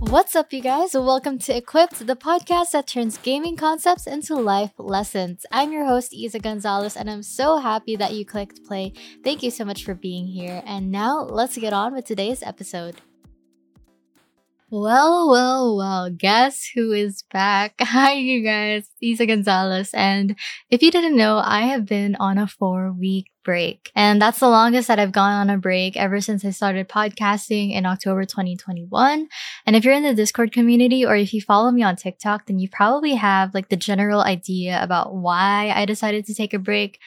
What's up, you guys? Welcome to Equipped, the podcast that turns gaming concepts into life lessons. I'm your host, Isa Gonzalez, and I'm so happy that you clicked play. Thank you so much for being here. And now let's get on with today's episode. Well, well, well, guess who is back? Hi, you guys, Isa Gonzalez. And if you didn't know, I have been on a four week break. And that's the longest that I've gone on a break ever since I started podcasting in October 2021. And if you're in the Discord community or if you follow me on TikTok, then you probably have like the general idea about why I decided to take a break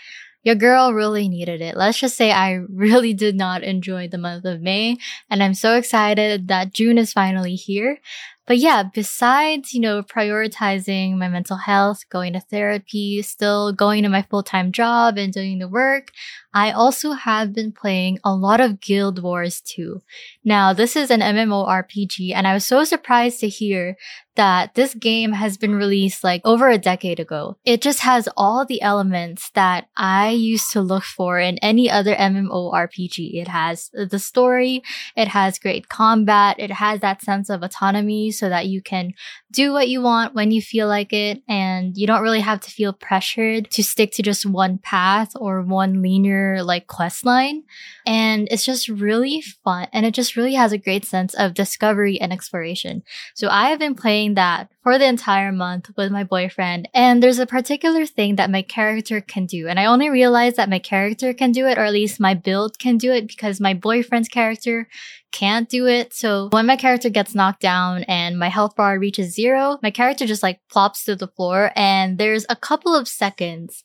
your girl really needed it. Let's just say I really did not enjoy the month of May and I'm so excited that June is finally here. But yeah, besides, you know, prioritizing my mental health, going to therapy, still going to my full-time job and doing the work, I also have been playing a lot of Guild Wars 2. Now, this is an MMORPG and I was so surprised to hear that this game has been released like over a decade ago. It just has all the elements that I used to look for in any other MMORPG. It has the story, it has great combat, it has that sense of autonomy so that you can do what you want when you feel like it and you don't really have to feel pressured to stick to just one path or one linear like quest line. And it's just really fun and it just really has a great sense of discovery and exploration. So I have been playing that for the entire month with my boyfriend. And there's a particular thing that my character can do. And I only realized that my character can do it, or at least my build can do it because my boyfriend's character can't do it. So when my character gets knocked down and my health bar reaches zero, my character just like plops to the floor and there's a couple of seconds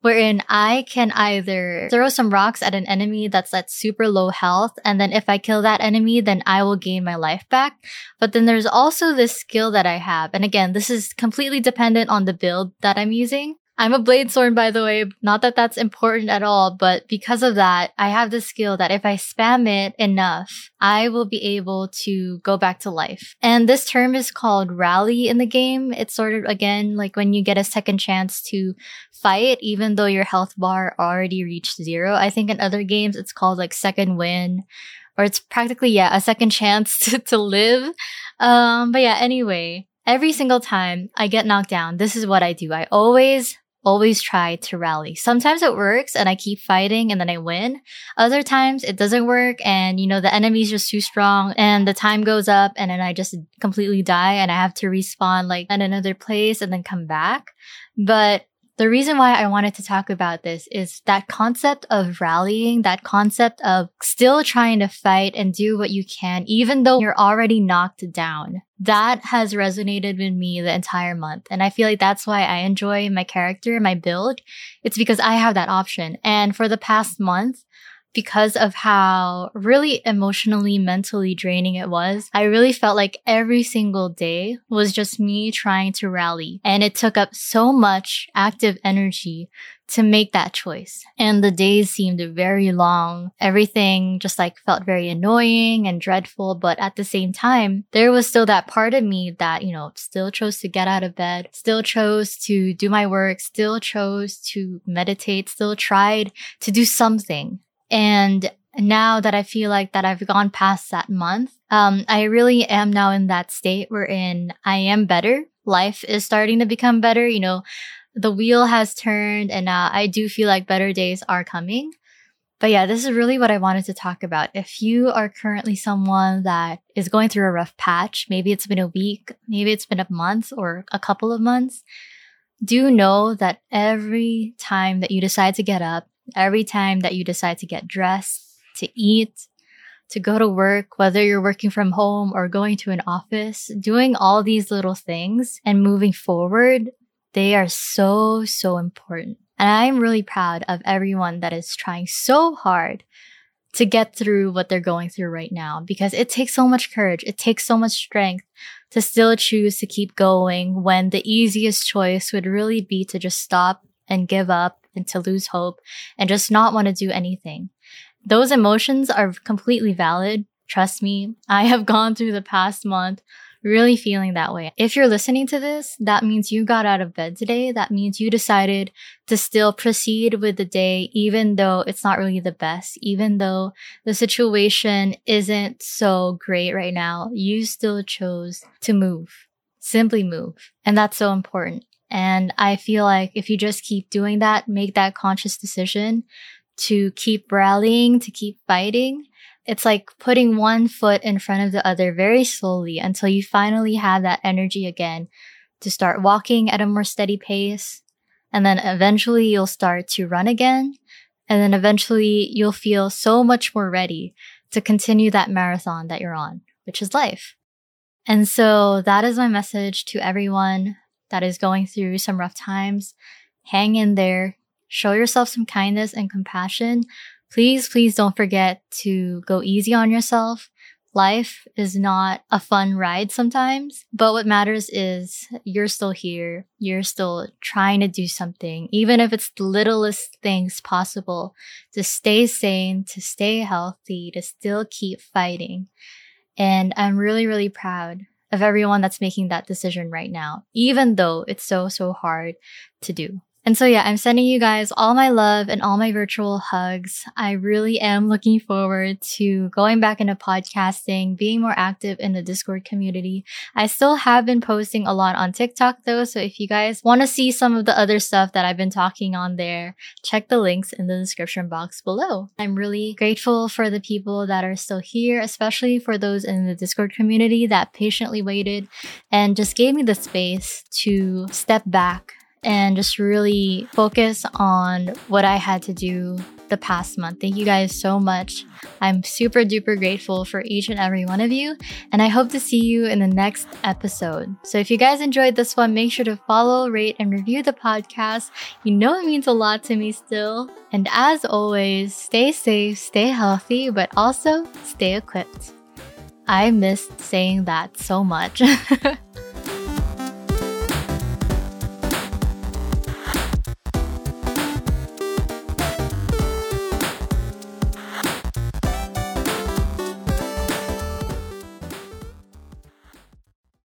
wherein I can either throw some rocks at an enemy that's at super low health, and then if I kill that enemy, then I will gain my life back. But then there's also this skill that I have, and again, this is completely dependent on the build that I'm using. I'm a Bladesworn, by the way. Not that that's important at all, but because of that, I have the skill that if I spam it enough, I will be able to go back to life. And this term is called rally in the game. It's sort of, again, like when you get a second chance to fight, even though your health bar already reached zero. I think in other games, it's called like second win or it's practically, yeah, a second chance to, to live. Um, but yeah, anyway, every single time I get knocked down, this is what I do. I always always try to rally. Sometimes it works and I keep fighting and then I win. Other times it doesn't work and you know the enemy's just too strong and the time goes up and then I just completely die and I have to respawn like at another place and then come back. But the reason why I wanted to talk about this is that concept of rallying, that concept of still trying to fight and do what you can, even though you're already knocked down. That has resonated with me the entire month. And I feel like that's why I enjoy my character, my build. It's because I have that option. And for the past month, because of how really emotionally, mentally draining it was, I really felt like every single day was just me trying to rally. And it took up so much active energy to make that choice. And the days seemed very long. Everything just like felt very annoying and dreadful. But at the same time, there was still that part of me that, you know, still chose to get out of bed, still chose to do my work, still chose to meditate, still tried to do something. And now that I feel like that I've gone past that month, um, I really am now in that state wherein I am better. Life is starting to become better. You know, the wheel has turned and uh, I do feel like better days are coming. But yeah, this is really what I wanted to talk about. If you are currently someone that is going through a rough patch, maybe it's been a week, maybe it's been a month or a couple of months, do know that every time that you decide to get up, Every time that you decide to get dressed, to eat, to go to work, whether you're working from home or going to an office, doing all these little things and moving forward, they are so, so important. And I'm really proud of everyone that is trying so hard to get through what they're going through right now because it takes so much courage. It takes so much strength to still choose to keep going when the easiest choice would really be to just stop and give up and to lose hope and just not want to do anything. Those emotions are completely valid. Trust me, I have gone through the past month really feeling that way. If you're listening to this, that means you got out of bed today. That means you decided to still proceed with the day, even though it's not really the best, even though the situation isn't so great right now. You still chose to move, simply move. And that's so important. And I feel like if you just keep doing that, make that conscious decision to keep rallying, to keep fighting, it's like putting one foot in front of the other very slowly until you finally have that energy again to start walking at a more steady pace. And then eventually you'll start to run again. And then eventually you'll feel so much more ready to continue that marathon that you're on, which is life. And so that is my message to everyone that is going through some rough times. Hang in there. Show yourself some kindness and compassion please, please don't forget to go easy on yourself. Life is not a fun ride sometimes, but what matters is you're still here. You're still trying to do something, even if it's the littlest things possible to stay sane, to stay healthy, to still keep fighting. And I'm really, really proud of everyone that's making that decision right now, even though it's so, so hard to do. And so, yeah, I'm sending you guys all my love and all my virtual hugs. I really am looking forward to going back into podcasting, being more active in the Discord community. I still have been posting a lot on TikTok though. So if you guys want to see some of the other stuff that I've been talking on there, check the links in the description box below. I'm really grateful for the people that are still here, especially for those in the Discord community that patiently waited and just gave me the space to step back and just really focus on what I had to do the past month. Thank you guys so much. I'm super duper grateful for each and every one of you, and I hope to see you in the next episode. So if you guys enjoyed this one, make sure to follow, rate, and review the podcast. You know it means a lot to me still. And as always, stay safe, stay healthy, but also stay equipped. I missed saying that so much.